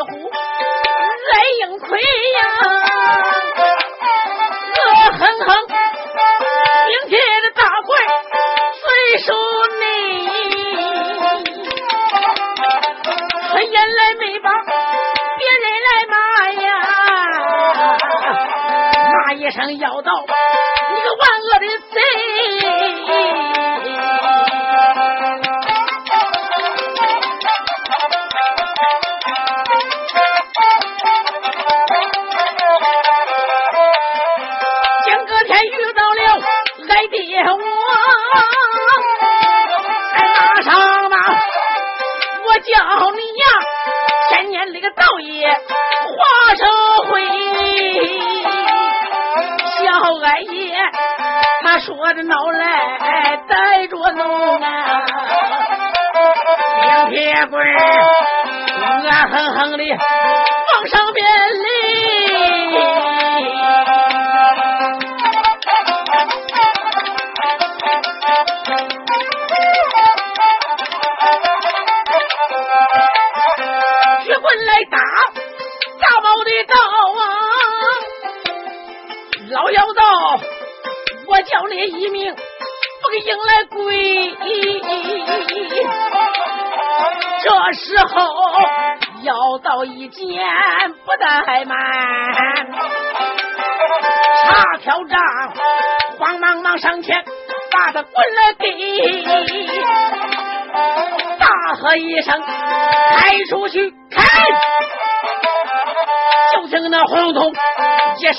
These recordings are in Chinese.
似乎来迎魁呀。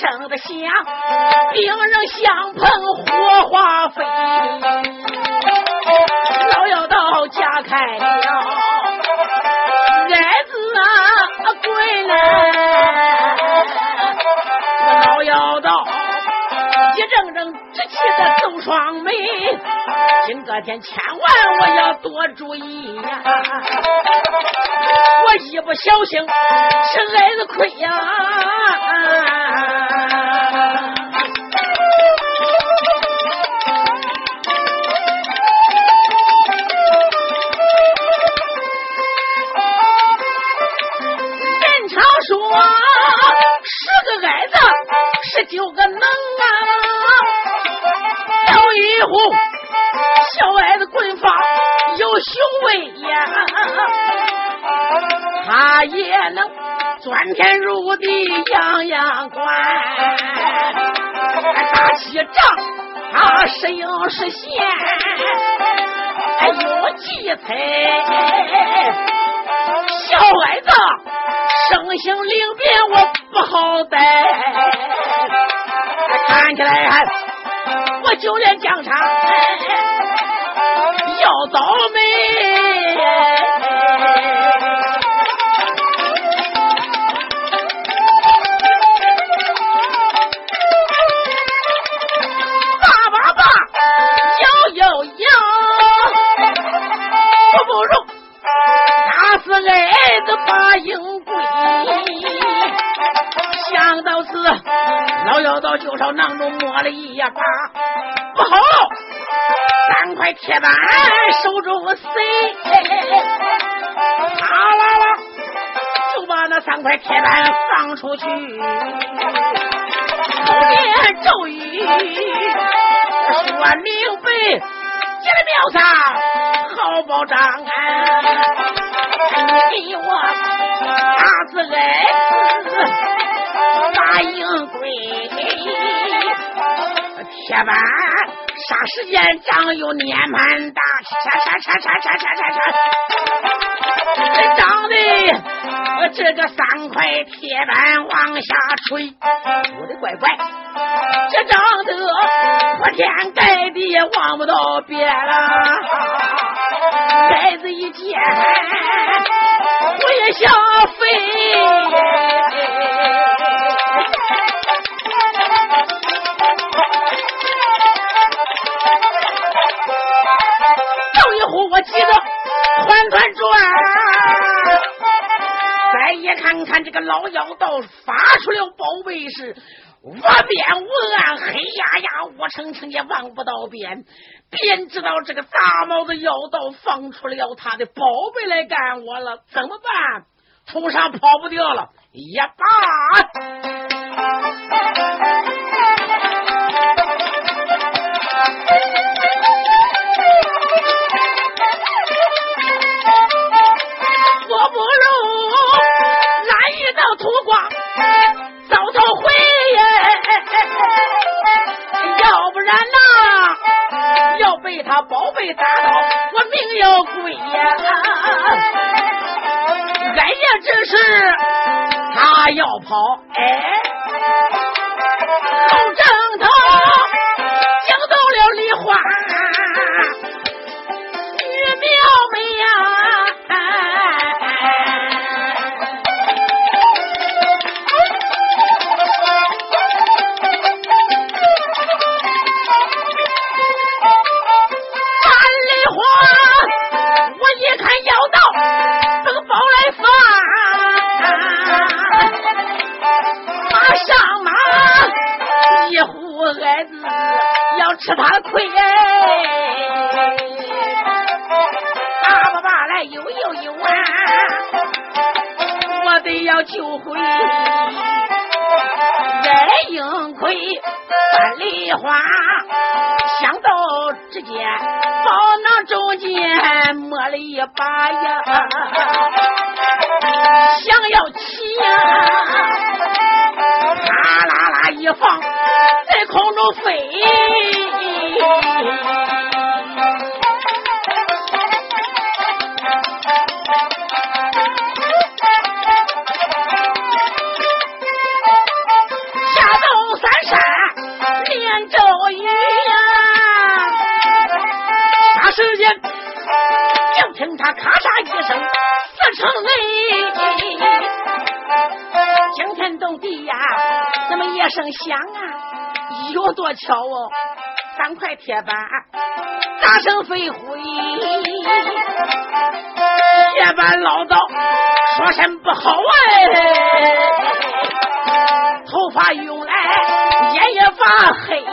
生的响，兵刃相碰，火花飞。老妖道架开了，儿子啊归来，老妖道一阵阵气的走双眉。今个天千万我要多注意呀！我一不小心是挨着亏呀！人常说十个矮子，十九个能！一壶。小矮子棍法有雄威呀，他也能钻天入地，样样管。打起仗，他是英是贤，有计策。小矮子生性灵便，我不好带。看起来还，我就连疆场。要倒霉！老妖道就朝囊中摸了一把，不好！三块铁板手中塞，啪啦啦就把那三块铁板放出去，口念咒语说明白，这个庙上好保障啊！你给我打死矮子，把鹰归，铁板。啥时间长有年盘大，叉叉叉叉叉叉叉，这长的这个三块铁板往下垂，我的乖乖，这长得铺天盖地也望不到边了，盖子一见我也想飞。我记得团团转，再一看看这个老妖道发出了宝贝是无边无岸，黑压压，乌澄澄也望不到边，便知道这个大帽子妖道放出了他的宝贝来干我了，怎么办？头上跑不掉了，也罢。早早回耶，要不然呐、要被他宝贝打倒，我命要归呀！俺、哎、呀，这是他要跑，哎。多巧哦！三块铁板，大声飞灰。铁板唠叨，说声不好哎。头发用来眼也发黑。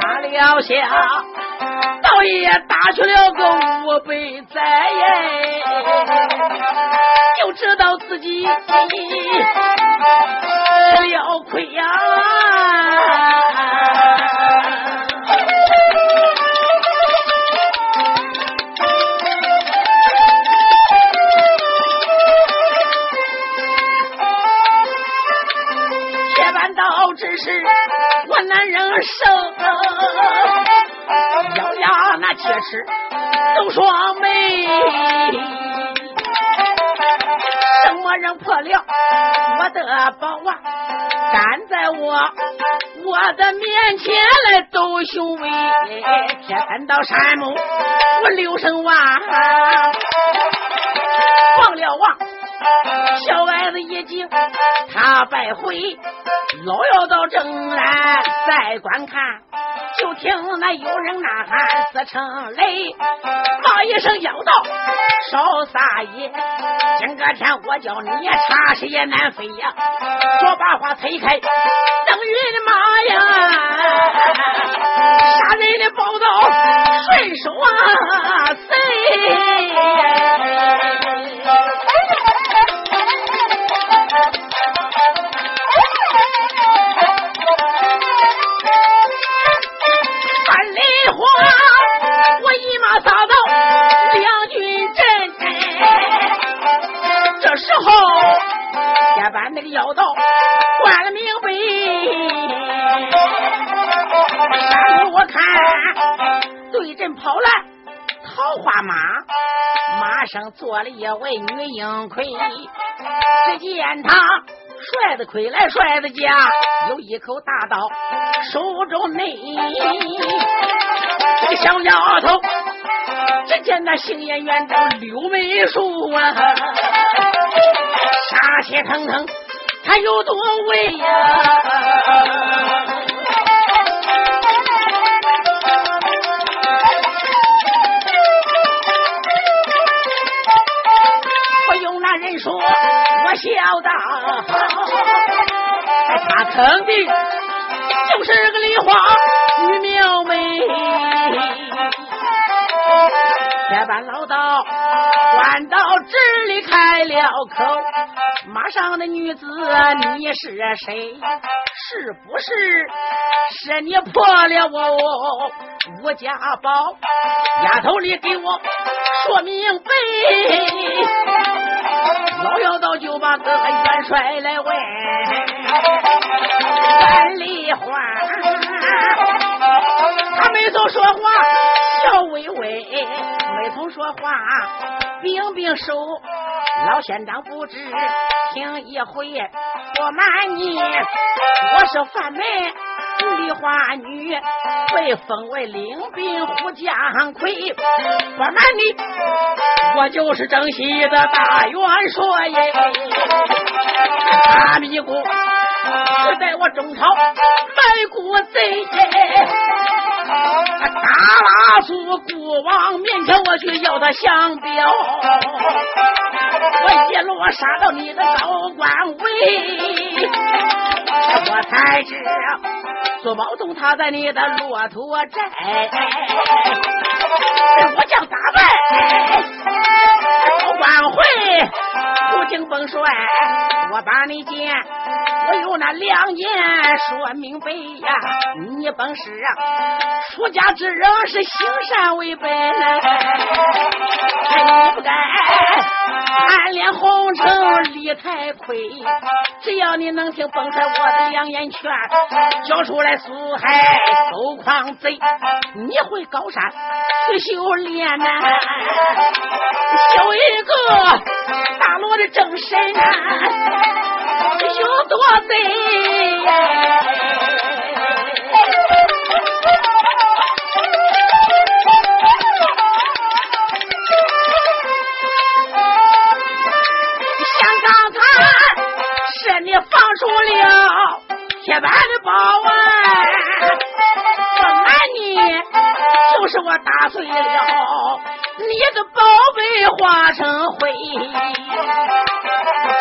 哪里要想倒也拿出了个五百载就知道自己吃了亏啊铁板烧只是我男人生咬牙那铁齿都双眉，什么人破了我的宝啊？站在我我的面前来斗雄威，铁三到山木我六声哇，忘了王，小矮子一惊，他败回。老要到正南再观看，就听那有人呐喊四声雷，骂一声妖道少撒野。今个天我叫你也插翅也难飞呀，说把话推开，等于的妈呀，杀人的宝刀顺手啊塞。妖道关了明白。山后我看对阵跑来桃花马，马上坐了一位女英魁，只见他。帅的盔来，帅的甲，有一口大刀，手中内。这个小丫头，只见那杏眼圆睁柳眉树啊，杀气腾腾，他有多威呀？人说，我晓得，他肯定就是个梨花女苗妹。铁板老道转到这里开了口，马上的女子你是谁？是不是是你破了我吴家宝？丫头，你给我说明白。老妖道就把个元帅来问，范丽花，他没总说话，笑微微，没总说话，冰冰手。老县长不知听一回，不瞒你，我是范门梨花女，被封为领兵虎将魁。不瞒你，我就是正西的大元帅耶。阿弥姑是在我中朝卖国贼。打拉住国王面前，我去要他降表。我一路杀到你的高官位，我才知苏宝通他在你的骆驼寨，我将打败高官会，敬封帅，我把你见，我有那良言说明白呀，你本是出家之人是行善为本，你不该。暗恋红尘李太亏，只要你能听风帅我的两言劝，交出来苏海收狂贼，你回高山去修炼呐，修一个大罗的正神啊，有多贼。出了铁板的宝啊！不是我打碎了你的宝贝化成灰。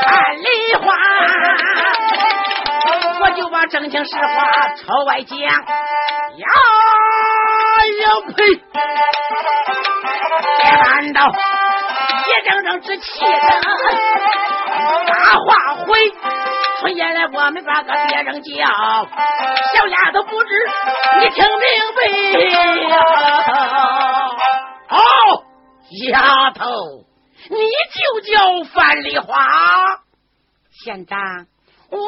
看梨花，我就把真情实话朝外讲。呀呀呸！铁板道，一阵阵之气的大化灰。春夜来，我们把个别人叫小丫头，不知你听明白呀？好，丫头，你就叫范丽华。县长，我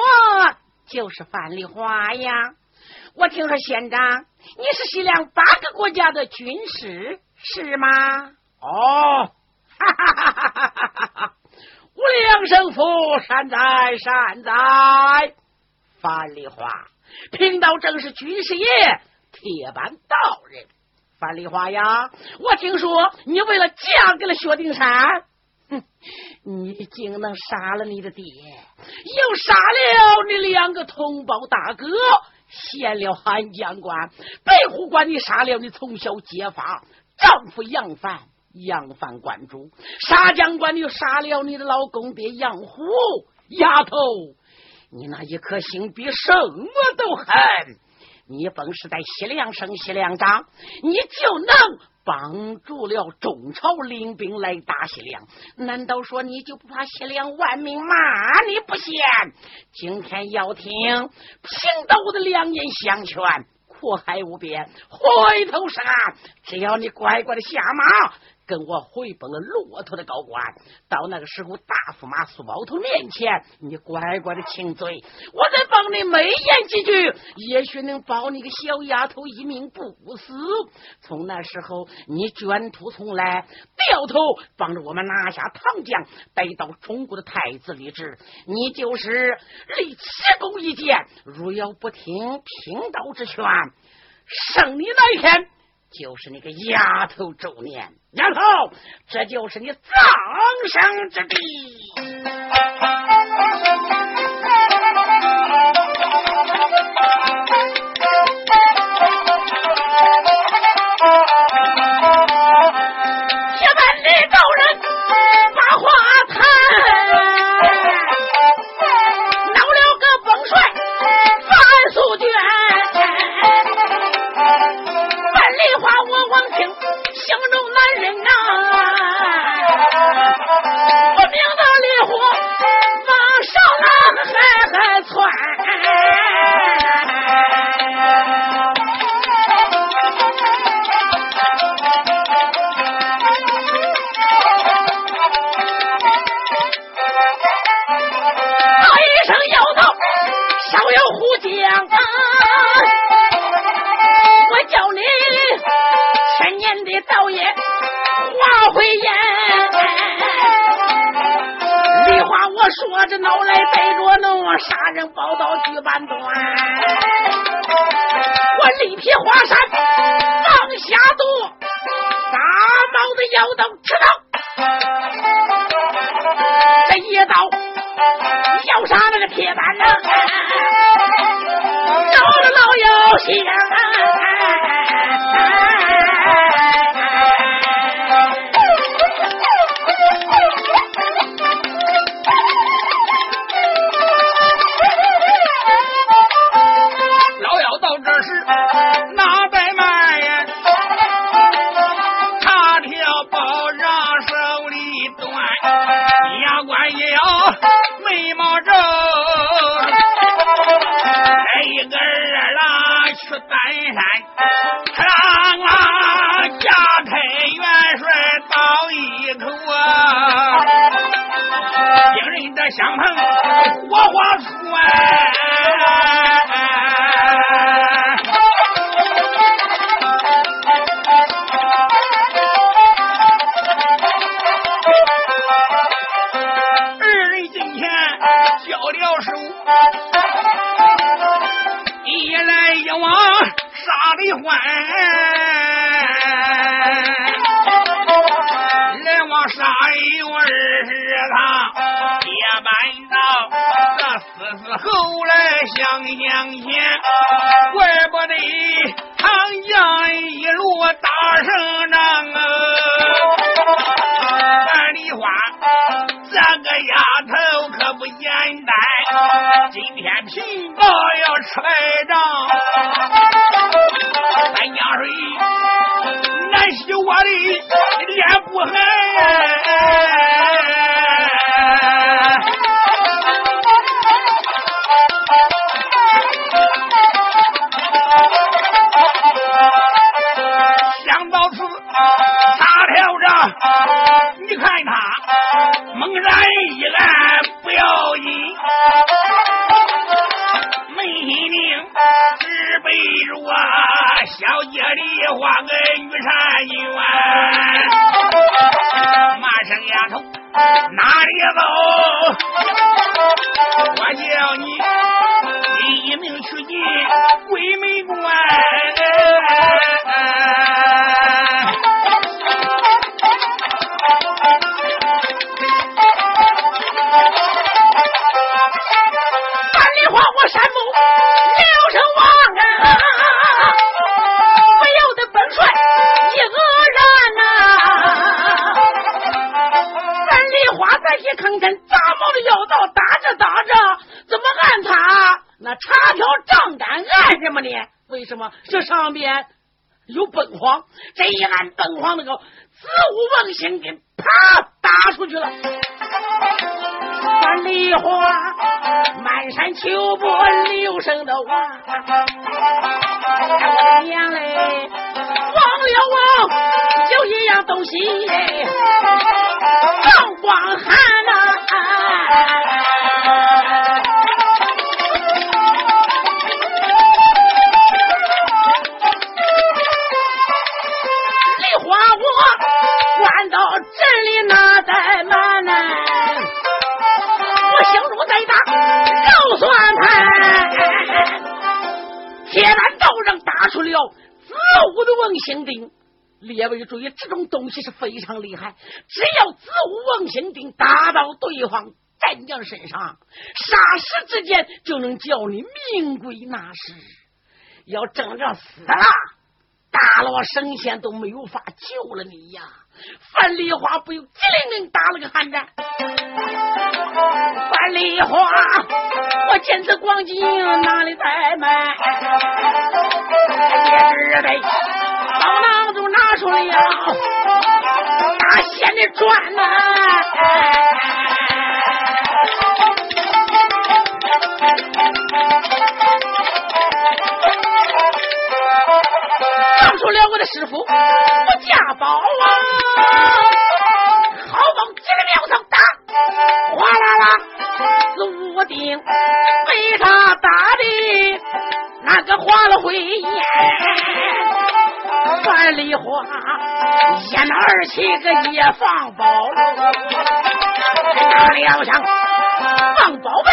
就是范丽华呀。我听说县长你是西凉八个国家的军师，是吗？哦，哈哈哈哈哈哈哈！无量圣父，善哉善哉！范丽花，贫道正是军师爷铁板道人。范丽花呀，我听说你为了嫁给了薛丁山，哼，你竟能杀了你的爹，又杀了你两个同胞大哥，陷了汉江关，白虎关你杀了你从小结发丈夫杨帆。杨帆关主，杀将官，你杀了你的老公爹杨虎，丫头，你那一颗心比什么都狠。你本是在西凉生西凉长，你就能帮助了中朝领兵来打西凉。难道说你就不怕西凉万民骂你不贤？今天要听贫道的良言相劝，苦海无边，回头是岸。只要你乖乖的下马。跟我回奔了骆驼的高官，到那个时候，大驸马苏包头面前，你乖乖的请罪，我再帮你美言几句，也许能保你个小丫头一命不死。从那时候，你卷土重来，掉头帮着我们拿下唐江，带到中国的太子李治，你就是立奇功一件。如要不听贫道之劝，胜利那一天。就是那个丫头周年，丫头，这就是你葬身之地。了手，一来一往杀的欢，来往杀有二十趟。搬到这四四后来想想前，怪不得长江一路打胜天平道要吃败仗，三江水难洗我的脸不寒。条账单干什么呢？为什么？这上边有崩荒，这一按崩荒，那个子午王星给啪打出去了。三梨花满山秋波流声的哇，娘嘞，忘了我，有一样东西，放光寒呐。我关到镇里那在慢呢？我心中再打就算盘。铁板道人打出了子午的瓮星钉，列位注意，这种东西是非常厉害。只要子午瓮星钉打到对方战将身上，霎时之间就能叫你命归那时，要正着死了。大罗神仙都没有法救了你呀！范梨花不由机灵灵打了个寒战。范梨花，我见此光景哪里怠慢？也只得包囊中拿出了大仙的砖呐，放出了我的师傅我家宝啊，好往几个庙上打，哗啦啦四五顶被他打的那个花了灰烟，樊梨花一那儿起个也放宝楼，哪里要想放宝贝，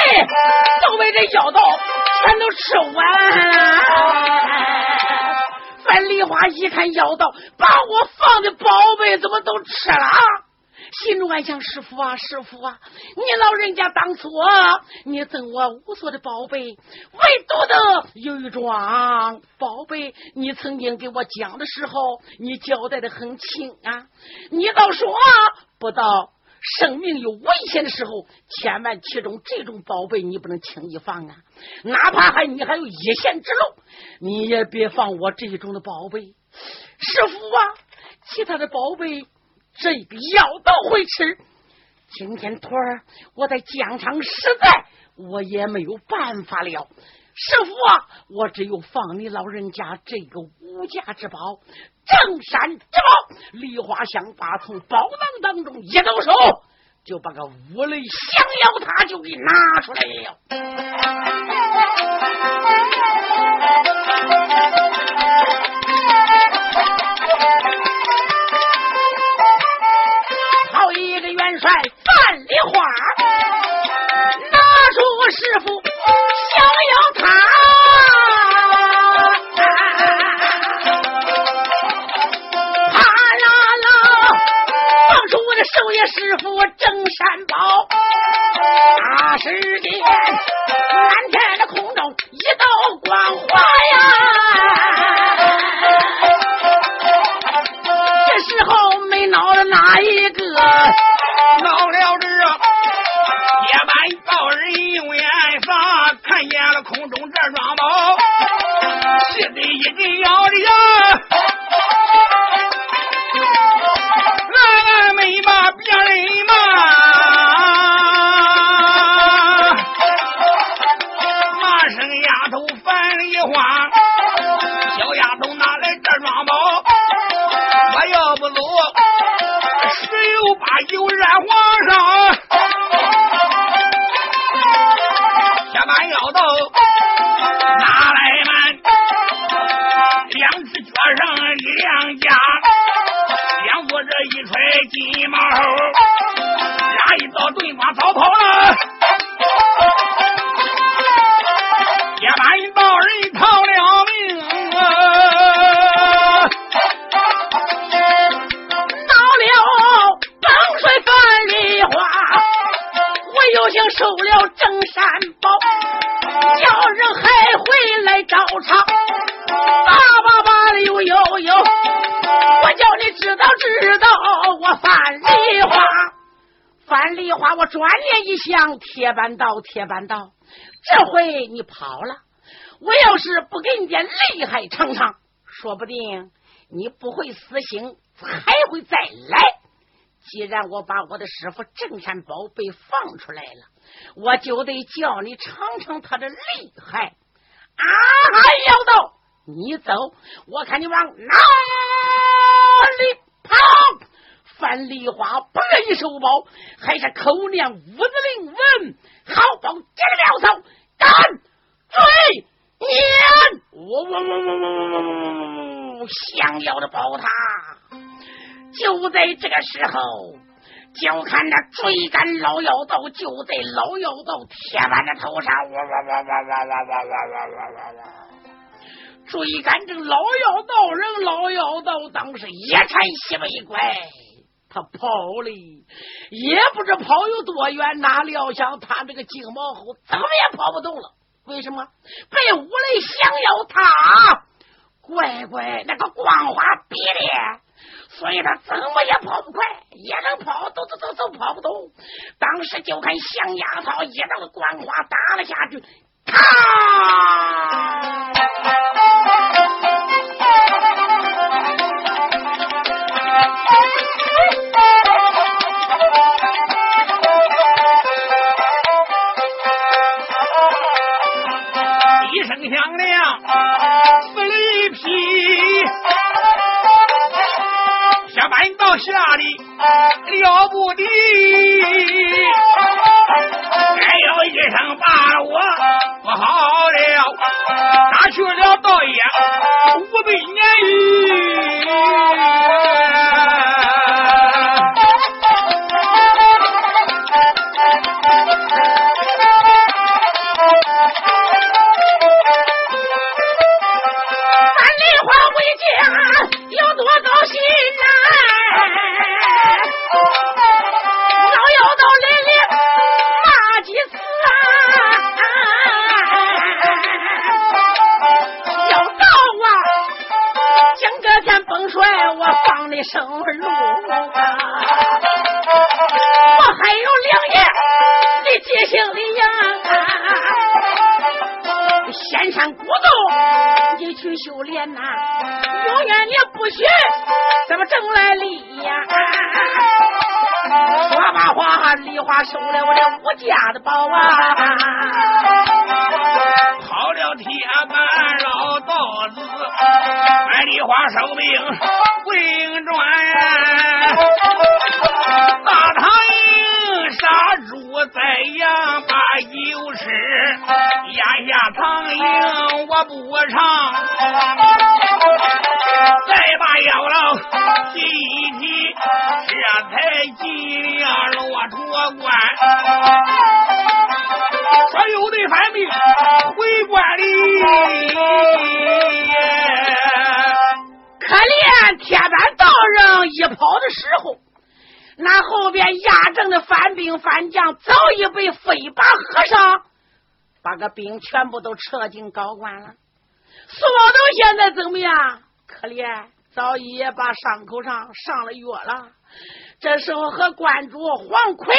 都被这妖道全都吃完。了了。范梨花一看妖道把我放的宝贝怎么都吃了，心中暗想：师傅啊，师傅啊，你老人家当初你赠我无数的宝贝，唯独的有一桩宝贝，你曾经给我讲的时候，你交代的很清啊，你倒说不到。生命有危险的时候，千万其中这种宝贝你不能轻易放啊！哪怕还你还有一线之路，你也别放我这种的宝贝。师傅啊，其他的宝贝这个药都会吃。今天徒儿我在疆场实在我也没有办法了。师傅啊，我只有放你老人家这个无价之宝正山之宝梨花香把从宝囊当中一抖手，就把个五雷降妖塔就给拿出来了。好一个元帅范梨花，拿出师傅降妖塔。师傅正山宝，霎时间蓝天的空中一道光华呀！这时候没闹的哪一个？闹了这夜班道人用眼撒，看见了空中这双念一想，铁板刀，铁板刀，这回你跑了，我要是不给你点厉害尝尝，说不定你不会死心，还会再来。既然我把我的师傅镇山宝贝放出来了，我就得叫你尝尝他的厉害。啊，妖道，你走，我看你往哪？里跑，范梨花不愿意收宝，还是口念五字令文，好报这个苗头，赶追撵，我我我我我我我想要的宝塔，就在这个时候，就看那追赶老妖道，就在老妖道铁板的头上，哇哇哇哇哇哇哇哇哇哇哇！追赶这老妖道人，老妖道当时一颤西北拐，他跑了，也不知跑有多远。哪料想他这个金毛猴怎么也跑不动了？为什么？被五雷降妖塔乖乖那个光华逼的，所以他怎么也跑不快，也能跑，走走走走跑不动。当时就看降丫头一道光华打了下去。咔！下班到下里了不得。哎呦一声把我不好了，打去了道爷五百年的。生路啊！我还有两爷的接行李呀，仙山古洞你去修炼呐，永远你不许怎么挣来利呀？说罢话，梨花收了我的五家的宝啊！跑了铁板绕道子，买梨花收兵回转，大唐营杀猪宰羊把油吃，压下唐营我不唱，再把妖老提一提，这才进了骆驼关。所有的反兵回关里，一跑的时候，那后边压阵的反兵反将早已被飞把和尚把个兵全部都撤进高关了。苏宝头现在怎么样？可怜，早已把伤口上上了药了。这时候和关主黄奎。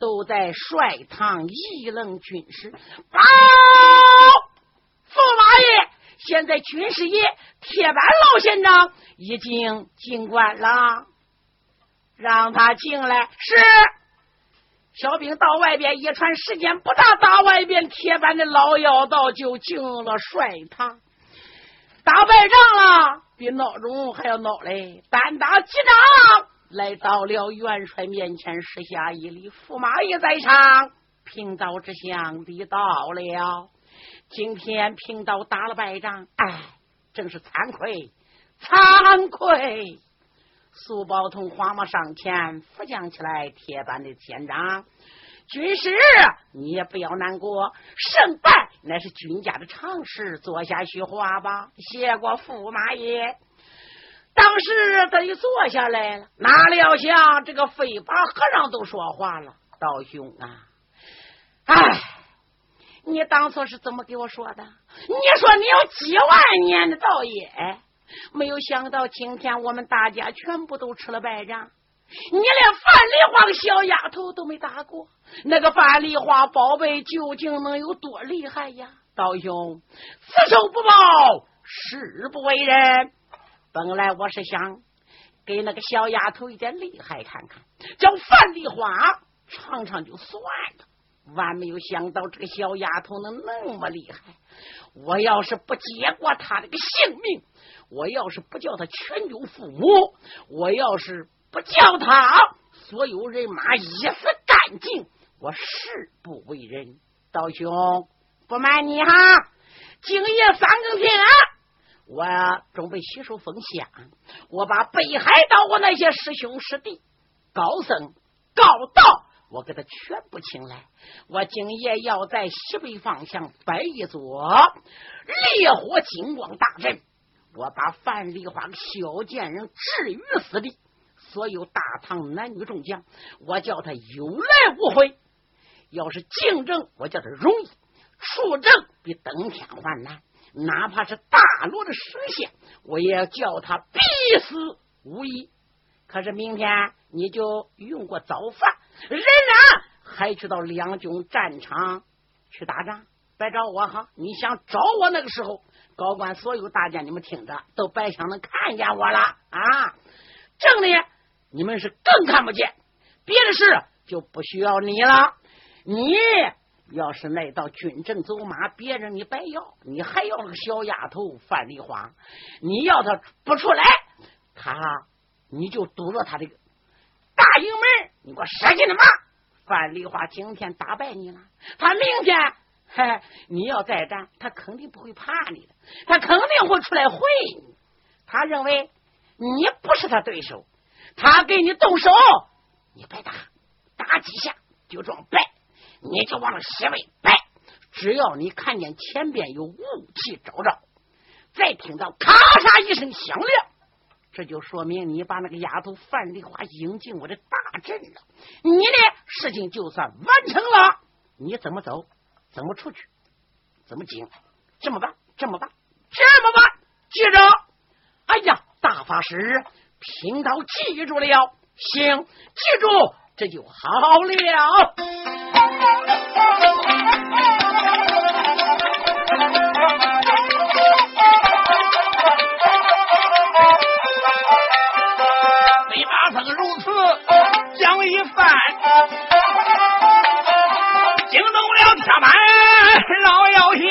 都在帅堂议论军事。报，驸马爷，现在军师爷铁板老县长已经进关了，让他进来。是，小兵到外边一传，时间不大，大外边铁板的老妖道就进了帅堂，打败仗了，比闹钟还要闹嘞，单打几仗。来到了元帅面前，施下一礼。驸马爷在上，贫道之相礼到了。今天贫道打了败仗，哎，真是惭愧，惭愧。苏宝通慌忙上前扶将起来，铁板的县长，军师，你也不要难过，胜败乃是军家的常事，坐下叙话吧。谢过驸马爷。当时他就坐下来了，哪料想这个飞把和尚都说话了：“道兄啊，哎，你当初是怎么给我说的？你说你有几万年的道业，没有想到今天我们大家全部都吃了败仗，你连范梨花个小丫头都没打过。那个范梨花宝贝究竟能有多厉害呀？道兄，此仇不报，誓不为人。”本来我是想给那个小丫头一点厉害看看，叫范丽花尝尝就算了。万没有想到这个小丫头能那么厉害。我要是不接过她这个性命，我要是不叫她全救父母，我要是不叫她所有人马一死干净，我誓不为人。道兄，不瞒你哈，今夜三更天。我准备洗手封香，我把北海道我那些师兄师弟、高僧、高道，我给他全部请来。我今夜要在西北方向摆一座烈火金光大阵，我把范丽花小贱人置于死地。所有大唐男女众将，我叫他有来无回。要是竞争，我叫他容易；出征，比登天还难。哪怕是大罗的神仙，我也要叫他必死无疑。可是明天你就用过早饭，仍然还去到两军战场去打仗，别找我哈！你想找我那个时候，高官所有大将，你们听着，都白想能看见我了啊！正的你们是更看不见，别的事就不需要你了，你。要是那到军阵走马，别人你白要，你还要那个小丫头范丽花，你要她不出来，她你就堵着他的大营门，你给我使劲的骂。范丽花今天打败你了，他明天，嘿，你要再战，他肯定不会怕你的，他肯定会出来会你。他认为你不是他对手，他给你动手，你别打，打几下就装败。你就往西北败，只要你看见前边有雾气昭昭，再听到咔嚓一声响亮，这就说明你把那个丫头范丽华引进我的大阵了。你的事情就算完成了。你怎么走？怎么出去？怎么进来？这么办？这么办？这么办？接着，哎呀，大法师贫道记住了，行，记住这就好了。讲一番，惊动了铁板老妖仙。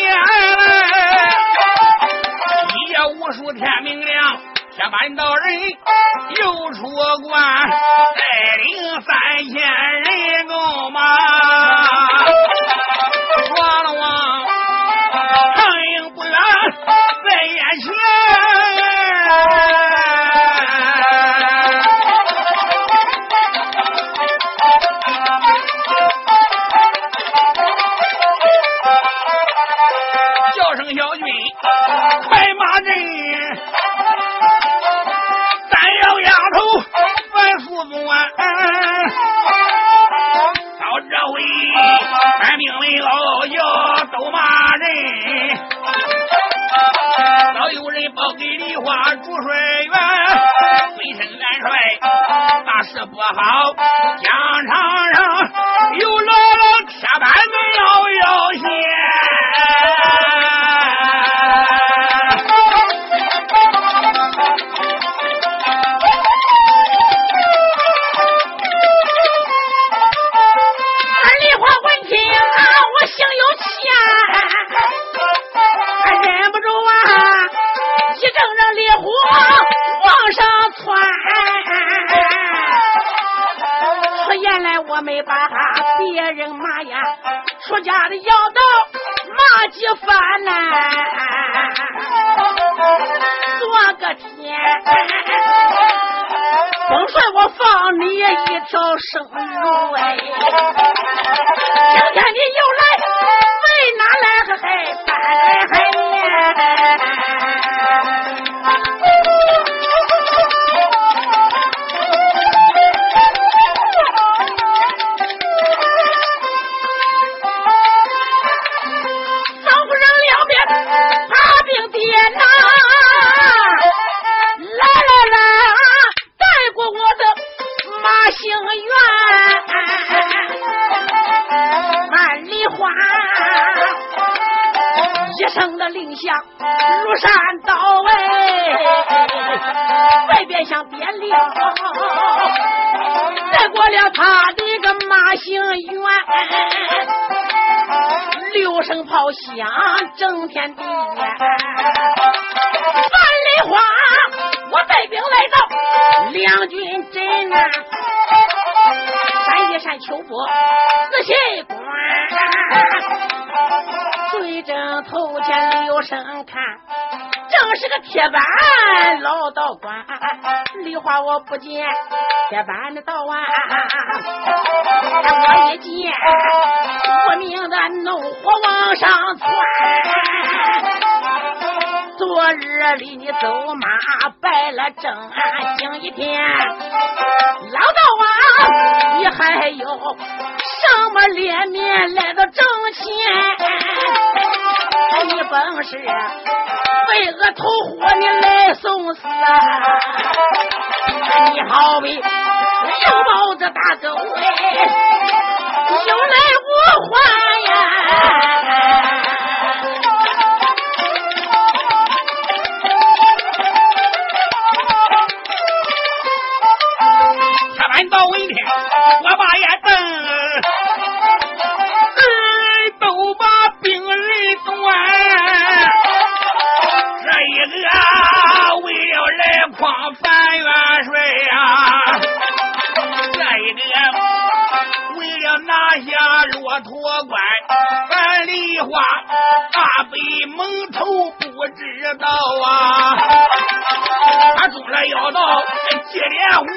一夜无数天明亮，铁板道人又出关，带领三千人够马，行员，万里花，一声的令下如山倒哎，外边像点亮，带过了他的个马行员。六声炮响，震天地。万里花，我带兵来到两军阵啊，一扇秋波，仔细观，对正头前留神看，正是个铁板老道观。梨花我不见铁板的道啊，我一见无名的怒火往上窜。昨日里你走马败了阵，今一天老道啊，你还有什么脸面来到正前？你本是为恶投火，你来送死！你好比有帽子大狗哎，有来无还呀！下骆驼关，樊梨花大被蒙头不知道啊，他中了妖道接连环。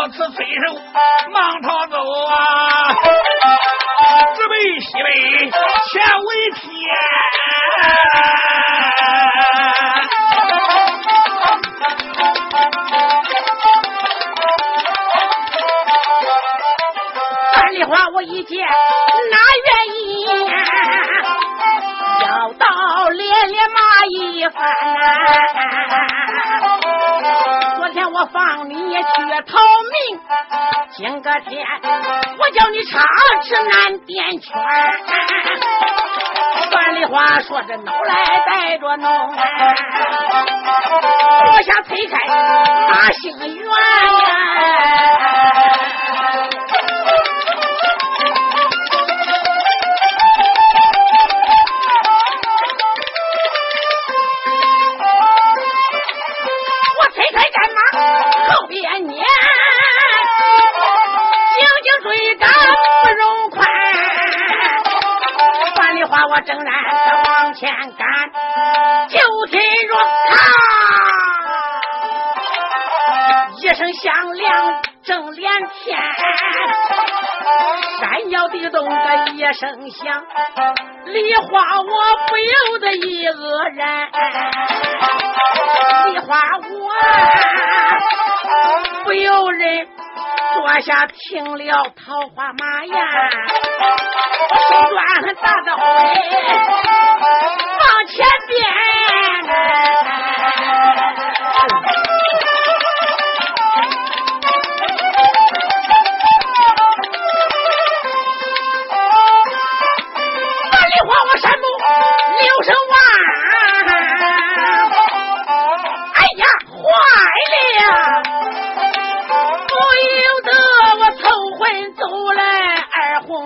到到此催手，忙逃走啊！个天我叫你插翅难点圈。范丽花说着脑来带着弄，我想推开大兴园。前赶，就听着咔一声响亮震连天，山摇地动个一声响，梨花我不由得一愕然，梨花我不由人坐下听了桃花马呀。手段大着挥，往前边。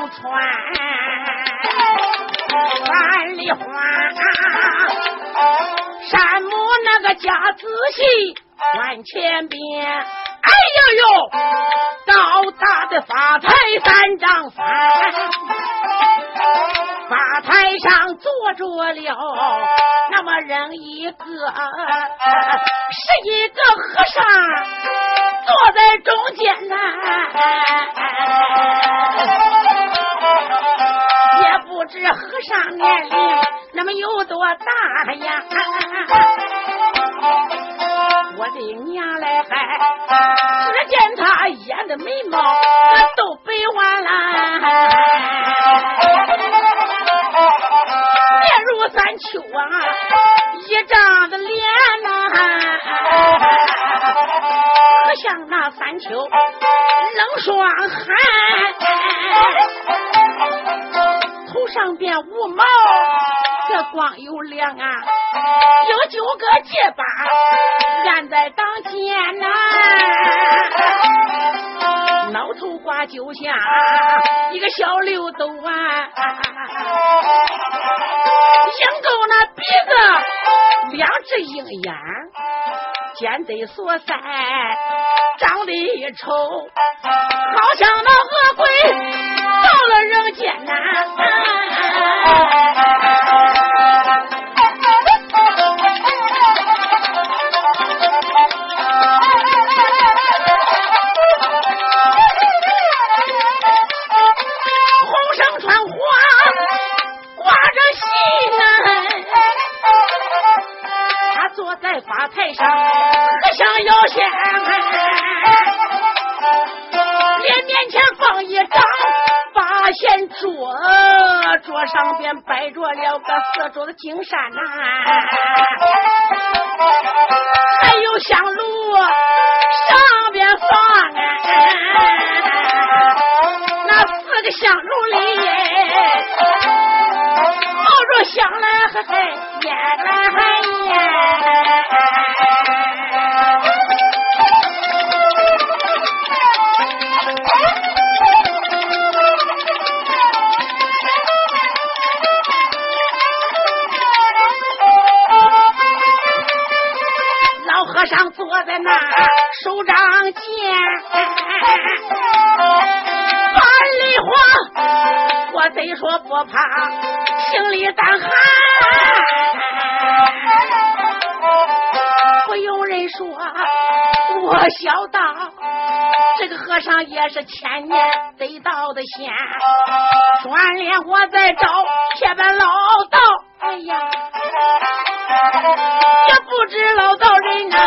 穿万里花，山姆那个夹子细，万千遍。哎呦呦，高大的法台三丈三，法台上坐着了那么人一个，是一个和尚坐在中间呐。不知和尚年龄那么有多大呀？我的娘嘞！还只见他眼的眉毛都白完了，面如三秋啊，一张的脸呐，可像那三秋冷霜寒。头上边无毛，这光有亮啊！有九个结巴站在当间呐，脑头瓜就像一个小六斗啊，鹰钩那鼻子两只鹰眼，尖嘴缩腮，长得一丑，好像那恶鬼。到了人间呐，台上，和尚摇线，脸面前放一张。八仙桌，桌上边摆着了个四桌的金山呐，还有香炉上边放啊，那四个香炉里冒着香来嘿嘿烟来还烟。在那手掌间，万里花，我虽说不怕，心里胆寒。不用人说，我晓得这个和尚也是千年得道的仙，转脸我再找铁板老道，哎呀，也不知老道人啊，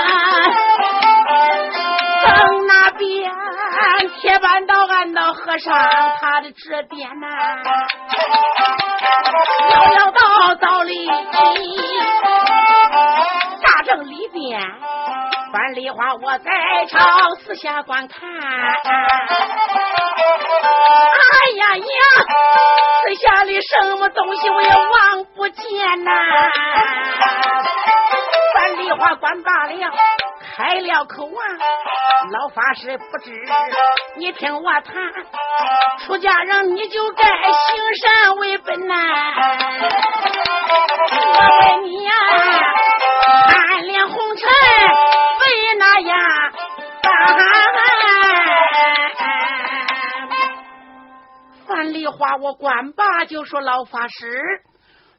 等那边铁板道俺到和尚他的这边呐，要要道道里大正里边。樊梨花，我在朝四下观看。哎呀呀，四下里什么东西我也望不见呐。樊梨花观罢了，开了口啊，老法师不知你听我谈，出家人你就该行善为本呐。我问你呀，贪恋红尘。范梨花，我管罢就说老法师，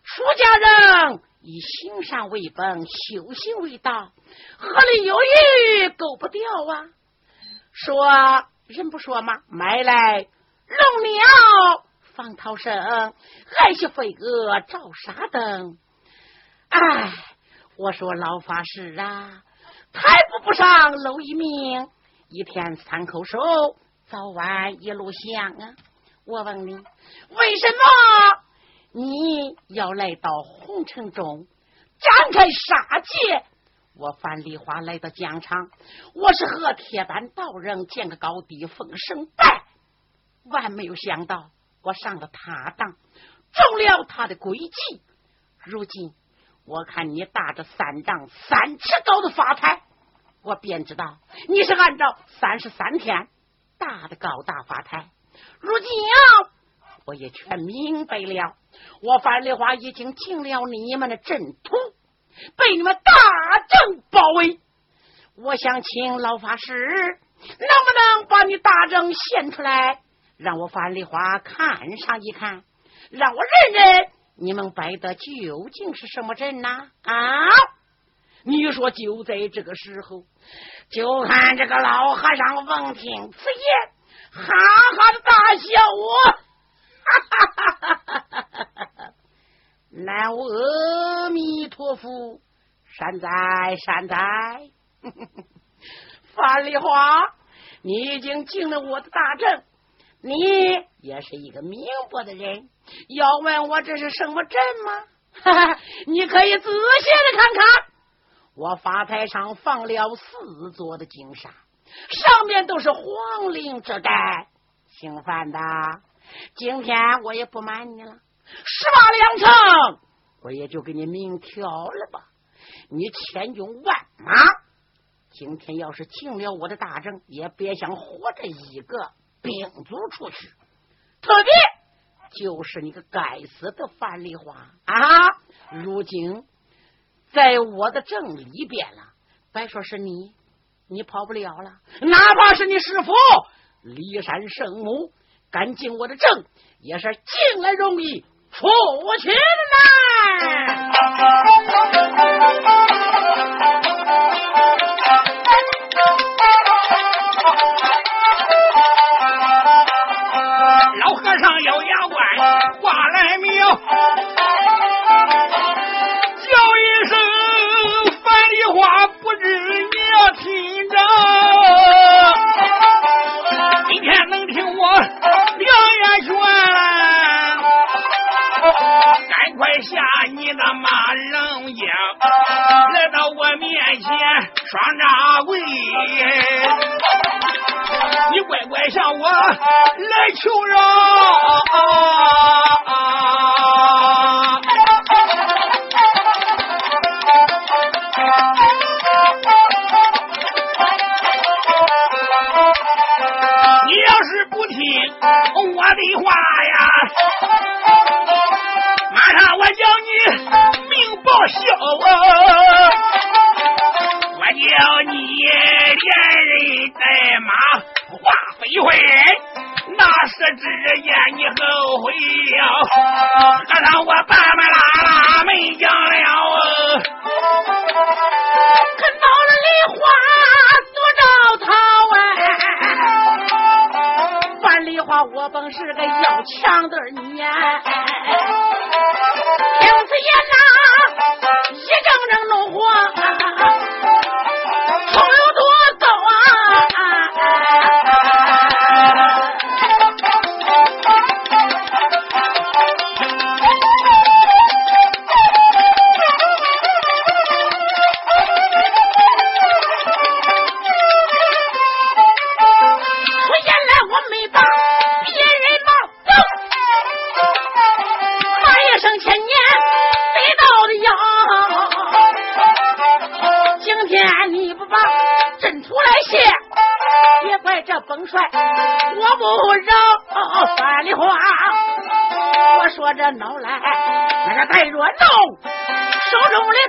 出家人以行善为本，修行为道，何里有余够不掉啊？说人不说吗？买来龙鸟放涛声，还是飞蛾照沙灯。哎，我说老法师啊。太不不上楼一命，一天三口手，早晚一路香啊！我问你，为什么你要来到红尘中展开杀戒？我范丽花来到疆场，我是和铁板道人见个高低，奉声拜，万没有想到我上了他当，中了他的诡计。如今我看你打着三丈三尺高的法台。我便知道你是按照三十三天大的高大法台，如今啊，我也全明白了。我范丽花已经进了你们的阵土，被你们大阵包围。我想请老法师，能不能把你大阵献出来，让我范丽花看上一看，让我认认你们摆的究竟是什么阵呐？啊！你说就在这个时候，就看这个老和尚闻听此言，哈哈的大笑。我，哈哈哈哈哈哈！南无阿弥陀佛，善哉善哉。范丽花，你已经进了我的大阵，你也是一个明白的人，要问我这是什么阵吗？哈哈，你可以仔细的看看。我法台上放了四座的金沙，上面都是黄陵之盖。姓范的，今天我也不瞒你了，十八两成，我也就给你明挑了吧。你千军万马，今天要是进了我的大阵，也别想活着一个兵卒出去。特别就是你个该死的范丽花啊！如今。在我的正里边了，别说是你，你跑不了了。哪怕是你师傅骊山圣母，敢进我的正，也是进来容易出去难。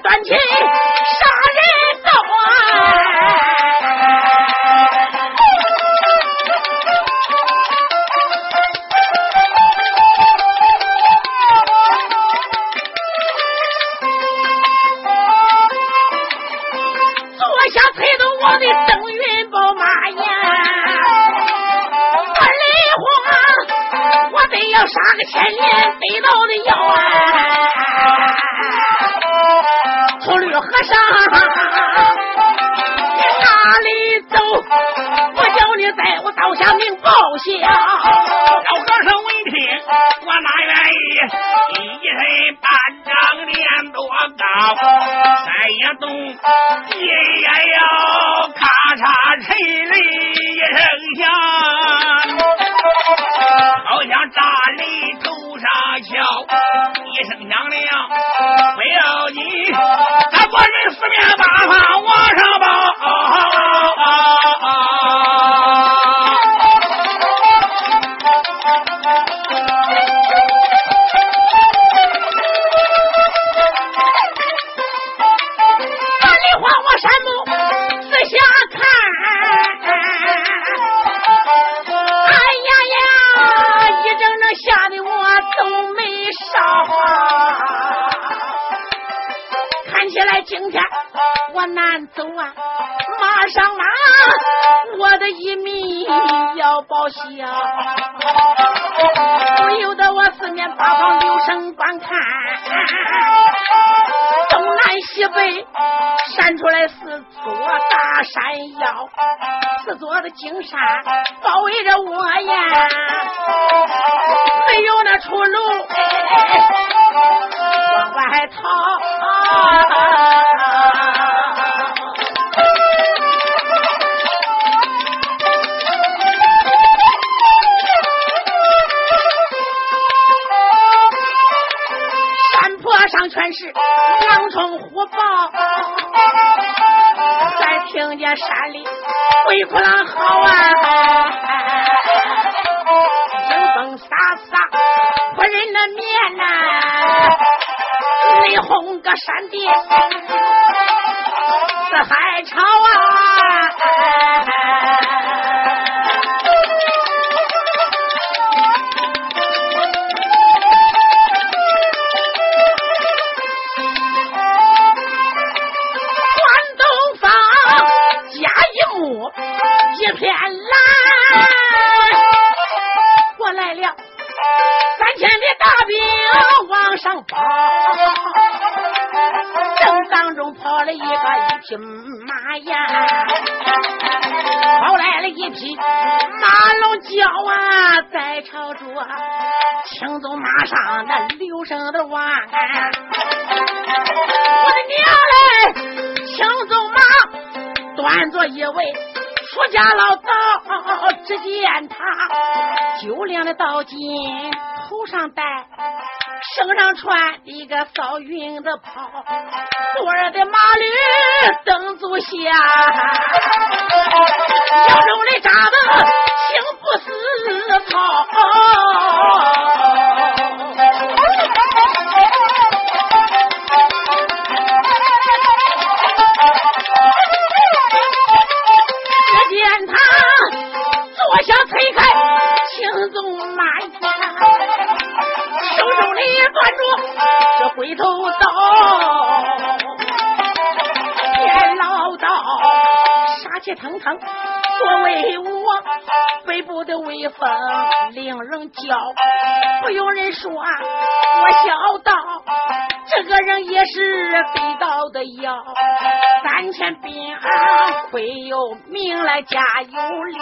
短旗起来今天我难走啊，马上马，我的一命要报销。不由得我四面八方留神观看，东南西北闪出来四座大山腰，四座的金山包围着我呀，没有那出路。外逃！山坡上全是狼虫虎豹，再听见山里鬼哭狼嚎啊！雷轰个闪电，四海潮呀，跑来了一匹马龙叫啊，在朝着青鬃马上那刘声的望。我的娘嘞，青鬃马端坐一位出家老道，只见他九两的刀巾头上戴。身上穿一个扫云的袍，坐儿的马驴蹬足下，腰中的扎的青不丝草，只见他坐下推开这回头刀，别唠叨，杀气腾腾，作为我北部的威风令人骄，不用人说，我小道这个人也是地道的妖。三千兵会有名来家有脸，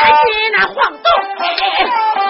再去那黄洞四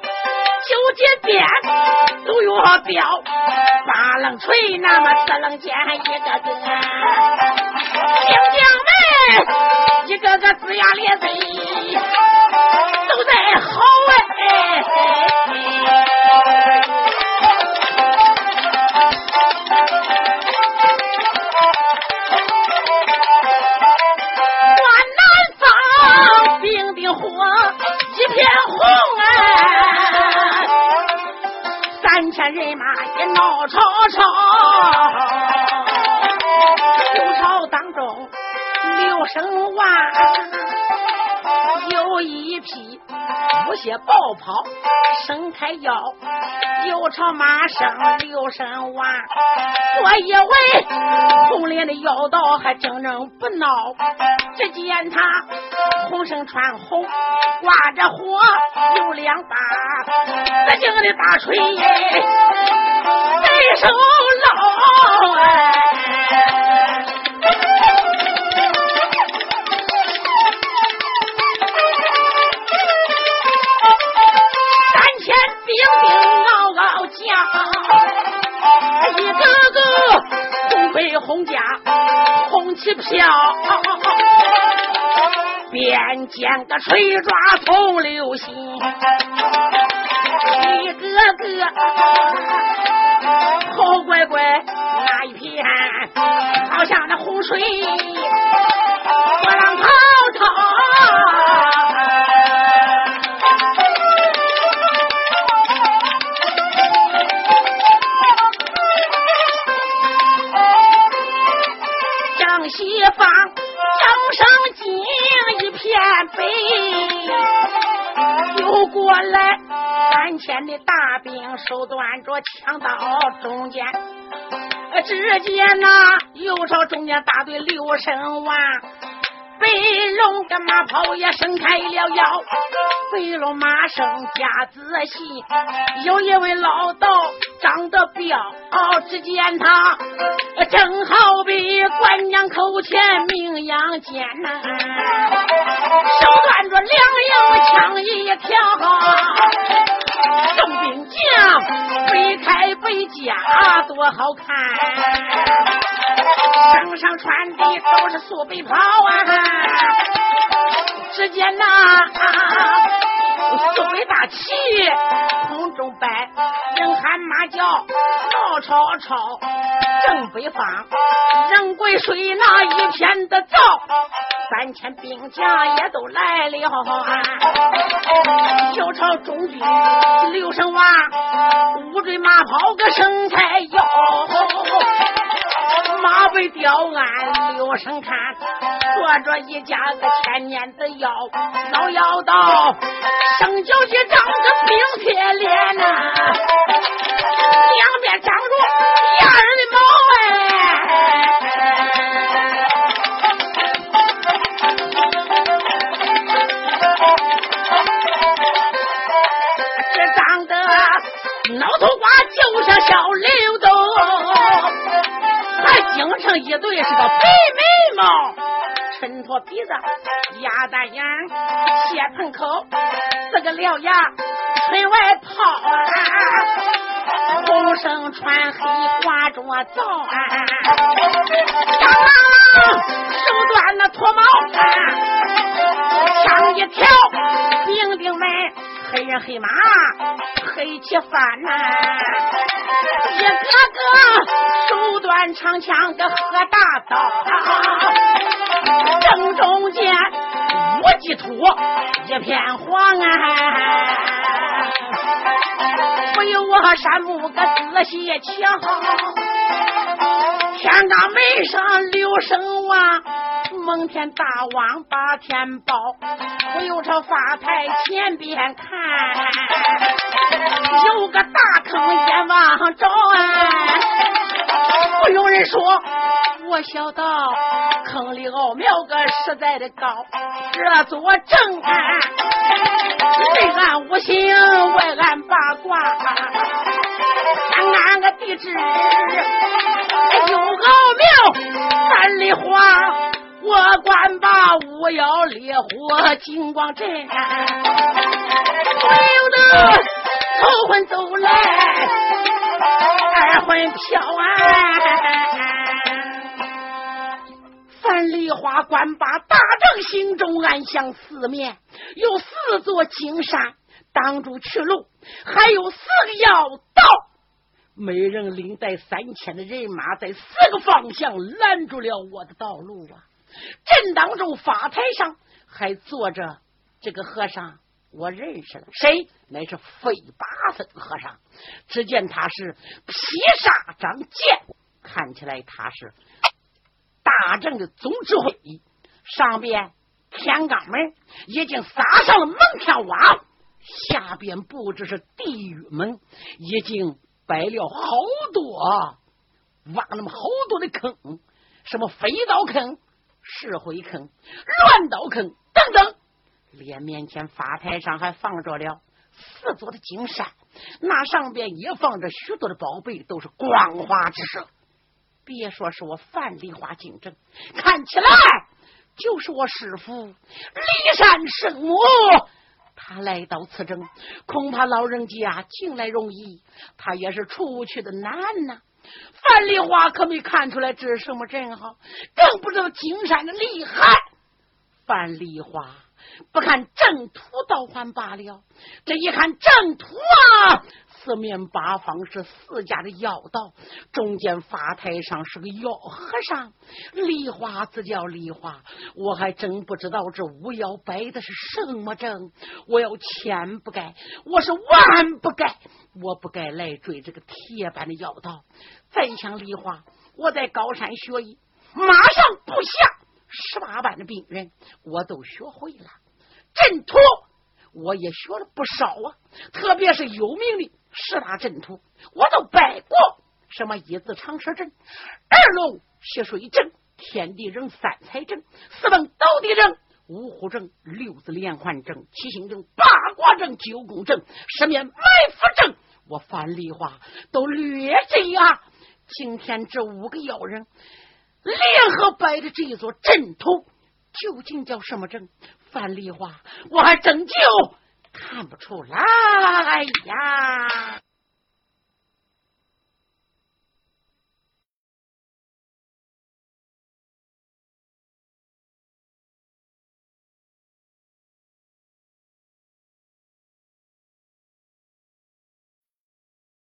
九节鞭都有标，八棱锤那么四棱剑一个个，兵将们一个个龇牙咧嘴，都在吼哎。吵吵，刘朝当中刘声万，有一匹不歇暴跑伸开腰，又朝马生刘声万，我以为红脸的妖道还怔怔不恼，只见他红身穿红，挂着火有两把。紫金的大锤手捞，三千兵丁嗷嗷叫，一个个红盔红甲红旗飘，边见个锤抓从流星。一个个好乖乖，那一片好像那洪水波浪滔滔。江西方，江上金一片白，又过来。三千的大兵手端着枪刀，中间只见那右手中间大队六声完，白龙跟马炮也伸开了腰，白龙马生加仔细，有一位老道长得彪，只见他正好比官娘口前名扬间呐，手端着两营枪一条。重兵将背开背甲多好看，身上穿的都是素背袍啊！只见那素背大旗空中摆，人喊马叫曹操操，正北方人鬼水那一片的灶。三千兵将也都来了，小朝中军刘声娃，五坠马跑个生菜腰，马背吊鞍刘声看，坐着一家个千年的妖，老妖道生脚去长个冰铁脸呐，两边长着压人的毛哎。这长得脑头瓜就像小刘豆，还精成一对是个白眉毛，抻着鼻子，鸭蛋眼，血盆口，四个獠牙，唇外泡，红绳穿黑挂着枣，手端那脱毛，枪一条，兵丁们。黑人黑马黑起饭呐，一个个手端长枪个喝大刀，正中间五际土一片黄啊！不由我山木个仔细瞧，天罡门上六声王，蒙天大王把天保。我由这发台前边看，有个大坑眼望着不用人说，我晓得坑里奥妙个实在的高，这座正安内按五行，外按八卦，俺个地址有奥妙三里花，我管把五幺烈火金光阵，不由得头昏走来。二魂飘啊！范梨花关把大正心中暗想：四面有四座金山挡住去路，还有四个要道。没人领带三千的人马，在四个方向拦住了我的道路啊！正当中法台上还坐着这个和尚。我认识了，谁？乃是飞八僧和尚。只见他是披纱长剑，看起来他是大正的总指挥。上边天罡门已经撒上了蒙天网，下边布置是地狱门，已经摆了好多，挖那么好多的坑，什么飞刀坑、石灰坑、乱刀坑等等。连面前法台上还放着了四座的金山，那上边也放着许多的宝贝，都是光华之色。别说是我范丽花竞争，看起来就是我师傅骊山圣母。他来到此镇，恐怕老人家进来容易，他也是出去的难呐。范丽花可没看出来这是什么阵好，更不知道金山的厉害。范丽花。不看正途倒还罢了，这一看正途啊，四面八方是四家的妖道，中间法台上是个妖和尚。梨花自叫梨花，我还真不知道这巫妖摆的是什么阵。我要千不该，我是万不该，我不该来追这个铁板的妖道。再想梨花，我在高山学艺，马上布下十八般的兵刃，我都学会了。阵图我也学了不少啊，特别是有名的十大阵图，我都拜过。什么一字长蛇阵、二龙戏水阵、天地人三才阵、四分斗地阵、五虎阵、六字连环阵、七星阵、八卦阵、九宫阵、十面埋伏阵，我樊梨花都略知啊。今天这五个妖人联合摆的这一座阵图，究竟叫什么阵？范丽华，我还真就看不出来呀。